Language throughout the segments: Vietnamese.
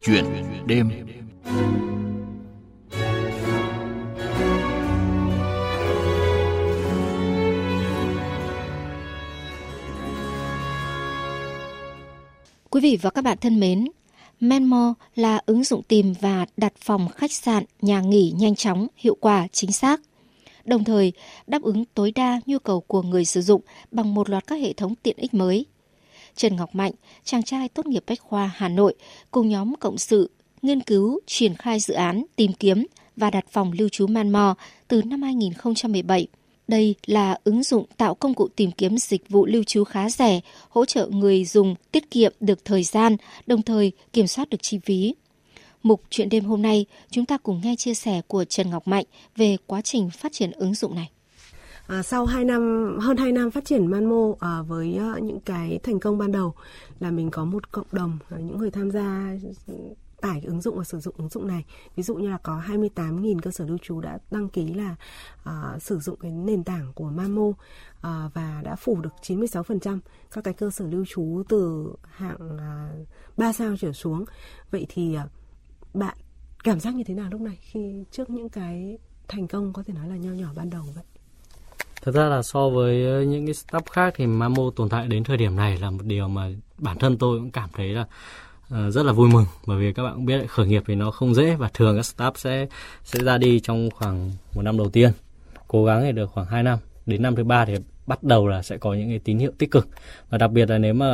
Chuyện đêm Quý vị và các bạn thân mến, Menmo là ứng dụng tìm và đặt phòng khách sạn, nhà nghỉ nhanh chóng, hiệu quả, chính xác. Đồng thời, đáp ứng tối đa nhu cầu của người sử dụng bằng một loạt các hệ thống tiện ích mới. Trần Ngọc Mạnh, chàng trai tốt nghiệp Bách Khoa Hà Nội, cùng nhóm cộng sự, nghiên cứu, triển khai dự án, tìm kiếm và đặt phòng lưu trú Manmo từ năm 2017. Đây là ứng dụng tạo công cụ tìm kiếm dịch vụ lưu trú khá rẻ, hỗ trợ người dùng tiết kiệm được thời gian, đồng thời kiểm soát được chi phí. Mục chuyện đêm hôm nay, chúng ta cùng nghe chia sẻ của Trần Ngọc Mạnh về quá trình phát triển ứng dụng này. À, sau 2 năm hơn 2 năm phát triển Manmo à, với à, những cái thành công ban đầu là mình có một cộng đồng à, những người tham gia tải ứng dụng và sử dụng ứng dụng này. Ví dụ như là có 28.000 cơ sở lưu trú đã đăng ký là à, sử dụng cái nền tảng của Mamo à, và đã phủ được 96% các cái cơ sở lưu trú từ hạng à, 3 sao trở xuống. Vậy thì à, bạn cảm giác như thế nào lúc này khi trước những cái thành công có thể nói là nho nhỏ ban đầu vậy? Thật ra là so với ờ, những cái startup khác thì Mamo tồn tại đến thời điểm này là một điều mà bản thân tôi cũng cảm thấy là uh, rất là vui mừng. Bởi vì các bạn cũng biết khởi nghiệp thì nó không dễ và thường các startup sẽ sẽ ra đi trong khoảng một năm đầu tiên cố gắng thì được khoảng 2 năm. Đến năm thứ ba thì bắt đầu là sẽ có những cái tín hiệu tích cực. Và đặc biệt là nếu mà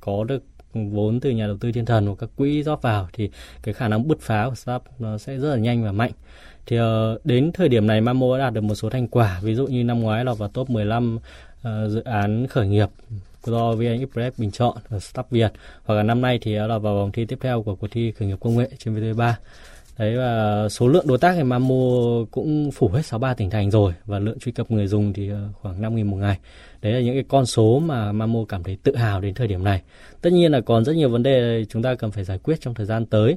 có được vốn từ nhà đầu tư thiên thần hoặc các quỹ rót vào thì cái khả năng bứt phá của startup nó sẽ rất là nhanh và mạnh thì uh, đến thời điểm này Mamo đã đạt được một số thành quả. Ví dụ như năm ngoái là vào top 15 uh, ờ, dự án khởi nghiệp do VN Express bình chọn ở Startup Việt. Hoặc là năm nay thì là vào vòng thi tiếp theo của cuộc thi khởi nghiệp công nghệ trên VTV3 đấy và số lượng đối tác thì Mamo cũng phủ hết 63 tỉnh thành rồi. Và lượng truy cập người dùng thì ờ, khoảng 5.000 một ngày. Đấy là những cái con số mà Mamo cảm thấy tự hào đến thời điểm này. Tất nhiên là còn rất nhiều vấn đề chúng ta cần phải giải quyết trong thời gian tới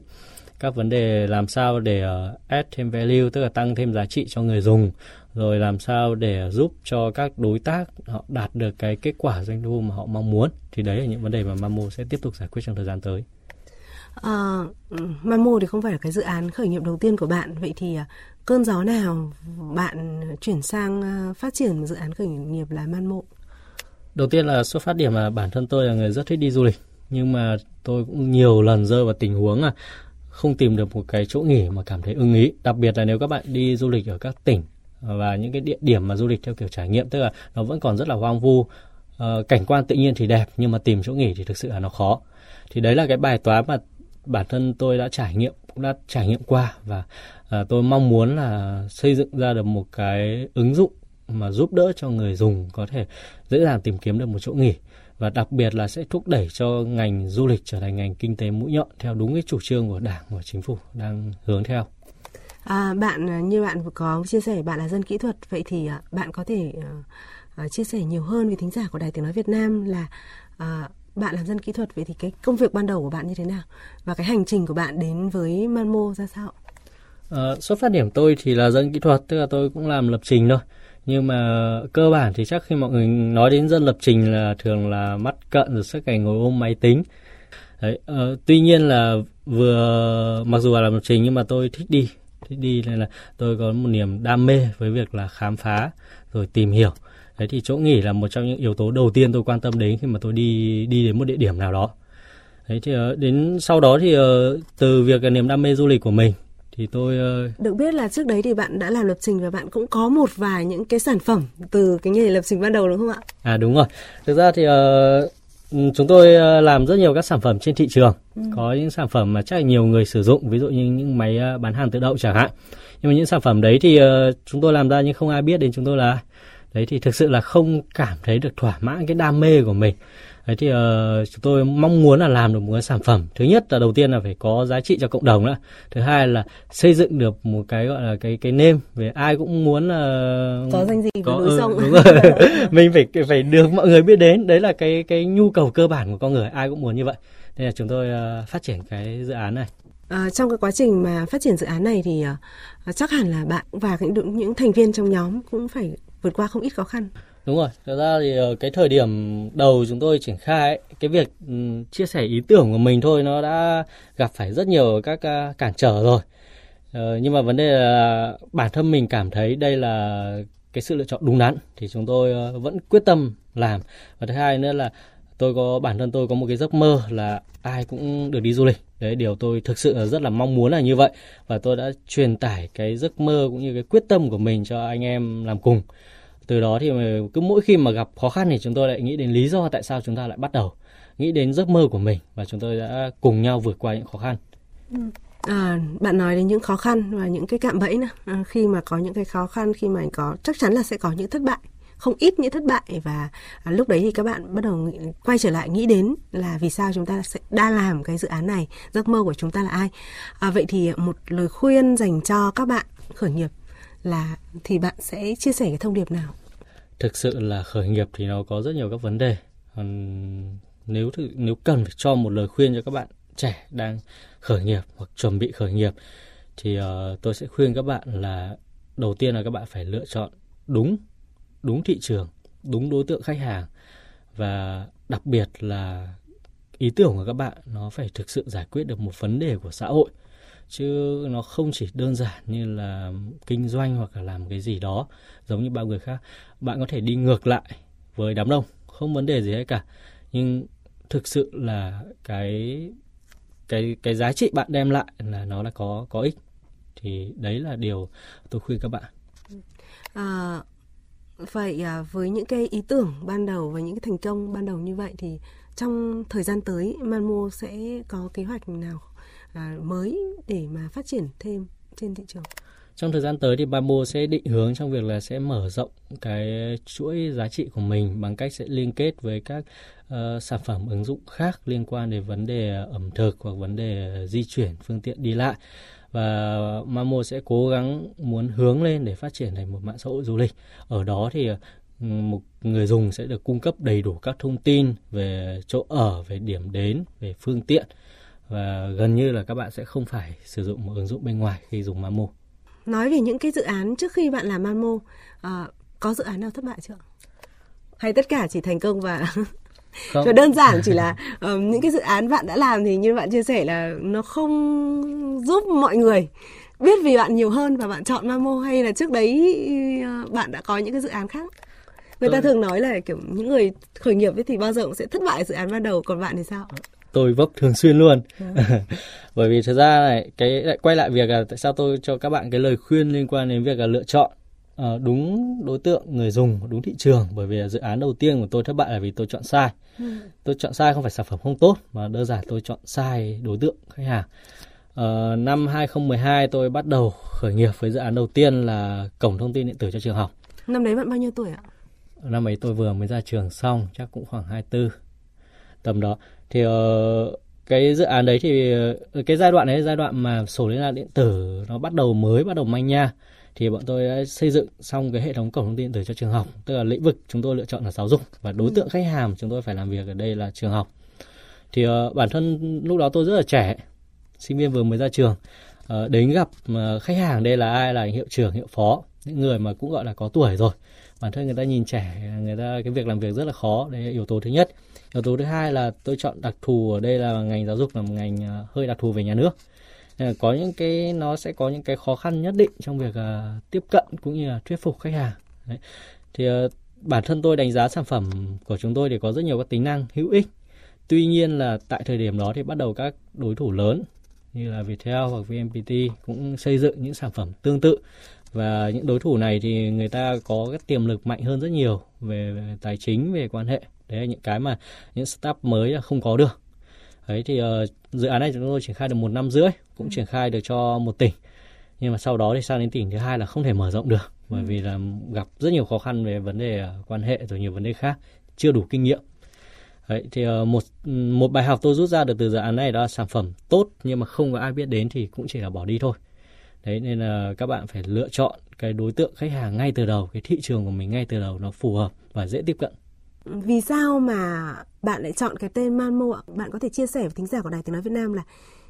các vấn đề làm sao để uh, add thêm value tức là tăng thêm giá trị cho người dùng rồi làm sao để giúp cho các đối tác họ đạt được cái kết quả doanh thu mà họ mong muốn thì đấy là những vấn đề mà Mamo sẽ tiếp tục giải quyết trong thời gian tới. À, Mamo thì không phải là cái dự án khởi nghiệp đầu tiên của bạn vậy thì à, cơn gió nào bạn chuyển sang phát triển dự án khởi nghiệp là Mamo? Đầu tiên là xuất phát điểm là bản thân tôi là người rất thích đi du lịch nhưng mà tôi cũng nhiều lần rơi vào tình huống là không tìm được một cái chỗ nghỉ mà cảm thấy ưng ý. Đặc biệt là nếu các bạn đi du lịch ở các tỉnh và những cái địa điểm mà du lịch theo kiểu trải nghiệm, tức là nó vẫn còn rất là hoang vu ờ, cảnh quan tự nhiên thì đẹp nhưng mà tìm chỗ nghỉ thì thực sự là nó khó. Thì đấy là cái bài toán mà bản thân tôi đã trải nghiệm, cũng đã trải nghiệm qua và ờ, tôi mong muốn là xây dựng ra được một cái ứng dụng mà giúp đỡ cho người dùng có thể dễ dàng tìm kiếm được một chỗ nghỉ và đặc biệt là sẽ thúc đẩy cho ngành du lịch trở thành ngành kinh tế mũi nhọn theo đúng cái chủ trương của đảng và chính phủ đang hướng theo. À, bạn như bạn có chia sẻ bạn là dân kỹ thuật vậy thì à, bạn có thể uh, chia sẻ nhiều hơn với thính giả của Đài Tiếng nói Việt Nam là uh, bạn là dân kỹ thuật vậy thì cái công việc ban đầu của bạn như thế nào và cái hành trình của bạn đến với Manmo ra sao? Uh, xuất phát điểm tôi thì là dân kỹ thuật tức là tôi cũng làm lập trình thôi nhưng mà cơ bản thì chắc khi mọi người nói đến dân lập trình là thường là mắt cận rồi suốt ngày ngồi ôm máy tính. Đấy uh, tuy nhiên là vừa mặc dù là làm lập trình nhưng mà tôi thích đi thích đi nên là tôi có một niềm đam mê với việc là khám phá rồi tìm hiểu. Đấy thì chỗ nghỉ là một trong những yếu tố đầu tiên tôi quan tâm đến khi mà tôi đi đi đến một địa điểm nào đó. Đấy thì uh, đến sau đó thì uh, từ việc niềm đam mê du lịch của mình thì tôi uh... được biết là trước đấy thì bạn đã làm lập trình và bạn cũng có một vài những cái sản phẩm từ cái nghề lập trình ban đầu đúng không ạ? À đúng rồi. Thực ra thì uh, chúng tôi làm rất nhiều các sản phẩm trên thị trường. Ừ. Có những sản phẩm mà chắc là nhiều người sử dụng, ví dụ như những máy bán hàng tự động chẳng hạn. Nhưng mà những sản phẩm đấy thì uh, chúng tôi làm ra nhưng không ai biết đến chúng tôi là đấy thì thực sự là không cảm thấy được thỏa mãn cái đam mê của mình Đấy thì uh, chúng tôi mong muốn là làm được một cái sản phẩm. Thứ nhất là đầu tiên là phải có giá trị cho cộng đồng đó. Thứ hai là xây dựng được một cái gọi là cái cái nêm về ai cũng muốn uh, có danh gì có núi ừ, sông. Đúng rồi. Mình phải phải được mọi người biết đến. Đấy là cái cái nhu cầu cơ bản của con người, ai cũng muốn như vậy. Nên là chúng tôi uh, phát triển cái dự án này. À, trong cái quá trình mà phát triển dự án này thì uh, chắc hẳn là bạn và những những thành viên trong nhóm cũng phải vượt qua không ít khó khăn. Đúng rồi, thật ra thì ờ, cái thời điểm đầu chúng tôi triển khai ấy, cái việc ừ, chia sẻ ý tưởng của mình thôi nó đã gặp phải rất nhiều các cản trở rồi. Ờ, nhưng mà vấn đề là bản thân mình cảm thấy đây là cái sự lựa chọn đúng đắn thì chúng tôi ờ, vẫn quyết tâm làm. Và thứ hai nữa là tôi có bản thân tôi có một cái giấc mơ là ai cũng được đi du lịch đấy điều tôi thực sự là rất là mong muốn là như vậy và tôi đã truyền tải cái giấc mơ cũng như cái quyết tâm của mình cho anh em làm cùng từ đó thì cứ mỗi khi mà gặp khó khăn thì chúng tôi lại nghĩ đến lý do tại sao chúng ta lại bắt đầu nghĩ đến giấc mơ của mình và chúng tôi đã cùng nhau vượt qua những khó khăn. Ừ. À, bạn nói đến những khó khăn và những cái cạm bẫy nữa. À, khi mà có những cái khó khăn, khi mà có chắc chắn là sẽ có những thất bại không ít những thất bại. Và à, lúc đấy thì các bạn bắt đầu nghĩ, quay trở lại nghĩ đến là vì sao chúng ta sẽ đã làm cái dự án này giấc mơ của chúng ta là ai. À, vậy thì một lời khuyên dành cho các bạn khởi nghiệp là thì bạn sẽ chia sẻ cái thông điệp nào? Thực sự là khởi nghiệp thì nó có rất nhiều các vấn đề. Nếu nếu cần phải cho một lời khuyên cho các bạn trẻ đang khởi nghiệp hoặc chuẩn bị khởi nghiệp thì uh, tôi sẽ khuyên các bạn là đầu tiên là các bạn phải lựa chọn đúng đúng thị trường đúng đối tượng khách hàng. Và đặc biệt là ý tưởng của các bạn nó phải thực sự giải quyết được một vấn đề của xã hội chứ nó không chỉ đơn giản như là kinh doanh hoặc là làm cái gì đó giống như bao người khác. Bạn có thể đi ngược lại với đám đông không vấn đề gì hết cả. Nhưng thực sự là cái cái cái giá trị bạn đem lại là nó là có có ích. Thì đấy là điều tôi khuyên các bạn. À, Vậy à, với những cái ý tưởng ban đầu và những cái thành công ban đầu như vậy thì trong thời gian tới Manmo sẽ có kế hoạch nào? À, mới để mà phát triển thêm trên thị trường? Trong thời gian tới thì Bamboo sẽ định hướng trong việc là sẽ mở rộng cái chuỗi giá trị của mình bằng cách sẽ liên kết với các uh, sản phẩm ứng dụng khác liên quan đến vấn đề ẩm thực hoặc vấn đề di chuyển phương tiện đi lại và Mamo sẽ cố gắng muốn hướng lên để phát triển thành một mạng xã hội du lịch. Ở đó thì ừ, một người dùng sẽ được cung cấp đầy đủ các thông tin về chỗ ở, về điểm đến, về phương tiện và gần như là các bạn sẽ không phải sử dụng một ứng dụng bên ngoài khi dùng Mamo. Nói về những cái dự án trước khi bạn làm Mamo, à, có dự án nào thất bại chưa? Hay tất cả chỉ thành công và không. Và đơn giản chỉ là um, những cái dự án bạn đã làm thì như bạn chia sẻ là nó không giúp mọi người biết vì bạn nhiều hơn và bạn chọn Mamo hay là trước đấy uh, bạn đã có những cái dự án khác người ta thường nói là kiểu những người khởi nghiệp thì bao giờ cũng sẽ thất bại dự án ban đầu còn bạn thì sao tôi vấp thường xuyên luôn. Bởi vì thực ra này cái lại quay lại việc là tại sao tôi cho các bạn cái lời khuyên liên quan đến việc là lựa chọn uh, đúng đối tượng người dùng đúng thị trường. Bởi vì dự án đầu tiên của tôi thất bại là vì tôi chọn sai. Ừ. tôi chọn sai không phải sản phẩm không tốt mà đơn giản tôi chọn sai đối tượng khách hàng. Uh, năm 2012 tôi bắt đầu khởi nghiệp với dự án đầu tiên là cổng thông tin điện tử cho trường học. Năm đấy bạn bao nhiêu tuổi ạ? Năm ấy tôi vừa mới ra trường xong chắc cũng khoảng 24 tầm đó thì uh, cái dự án đấy thì cái giai đoạn đấy giai đoạn mà sổ liên lạc điện tử nó bắt đầu mới bắt đầu manh nha thì bọn tôi đã xây dựng xong cái hệ thống cổng thông tin điện tử cho trường học. Tức là lĩnh vực chúng tôi lựa chọn là giáo dục và đối tượng khách hàng chúng tôi phải làm việc ở đây là trường học. Thì uh, bản thân lúc đó tôi rất là trẻ sinh viên vừa mới ra trường. Uh, đến gặp uh, khách hàng đây là ai là hiệu trưởng hiệu phó những người mà cũng gọi là có tuổi rồi bản thân người ta nhìn trẻ người ta cái việc làm việc rất là khó đấy là yếu tố thứ nhất. Yếu tố thứ hai là tôi chọn đặc thù ở đây là ngành giáo dục là một ngành à, hơi đặc thù về nhà nước. À, có những cái nó sẽ có những cái khó khăn nhất định trong việc uh, tiếp cận cũng như là thuyết phục khách hàng. Đấy. thì uh, bản thân tôi đánh giá sản phẩm của chúng tôi thì có rất nhiều các tính năng hữu ích. Tuy nhiên là tại thời điểm đó thì bắt đầu các đối thủ lớn như là Viettel hoặc VNPT cũng xây dựng những sản phẩm tương tự và những đối thủ này thì người ta có cái tiềm lực mạnh hơn rất nhiều về, về tài chính về quan hệ đấy là những cái mà những startup mới là không có được đấy thì uh, dự án này chúng tôi triển khai được một năm rưỡi cũng ừ. triển khai được cho một tỉnh nhưng mà sau đó thì sang đến tỉnh thứ hai là không thể mở rộng được bởi ừ. vì là gặp rất nhiều khó khăn về vấn đề uh, quan hệ rồi nhiều vấn đề khác chưa đủ kinh nghiệm Đấy, thì uh, một một bài học tôi rút ra được từ dự án này đó là sản phẩm tốt nhưng mà không có ai biết đến thì cũng chỉ là bỏ đi thôi đấy nên là các bạn phải lựa chọn cái đối tượng khách hàng ngay từ đầu cái thị trường của mình ngay từ đầu nó phù hợp và dễ tiếp cận. Vì sao mà bạn lại chọn cái tên Manmo ạ? Bạn có thể chia sẻ với thính giả của Đài Tiếng Nói Việt Nam là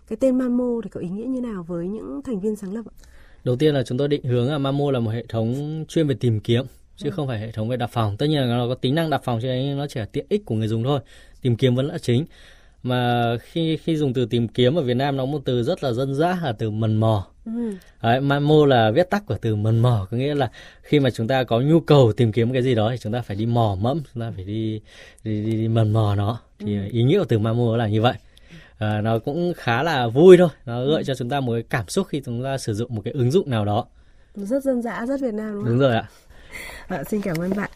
cái tên Manmo thì có ý nghĩa như nào với những thành viên sáng lập ạ? Đầu tiên là chúng tôi định hướng là Manmo là một hệ thống chuyên về tìm kiếm chứ không phải hệ thống về đặt phòng. Tất nhiên là nó có tính năng đặt phòng cho nên nó chỉ là tiện ích của người dùng thôi. Tìm kiếm vẫn là chính mà khi khi dùng từ tìm kiếm ở Việt Nam nó một từ rất là dân dã là từ mần mò ừ. Đấy, mamo là viết tắt của từ mần mò có nghĩa là khi mà chúng ta có nhu cầu tìm kiếm cái gì đó thì chúng ta phải đi mò mẫm chúng ta phải đi đi, đi, đi mần mò nó. Thì ừ. ý nghĩa của từ mamo là như vậy. À, nó cũng khá là vui thôi nó gợi ừ. cho chúng ta một cái cảm xúc khi chúng ta sử dụng một cái ứng dụng nào đó. Rất dân dã rất Việt Nam đúng, đúng rồi ạ. À, xin cảm ơn bạn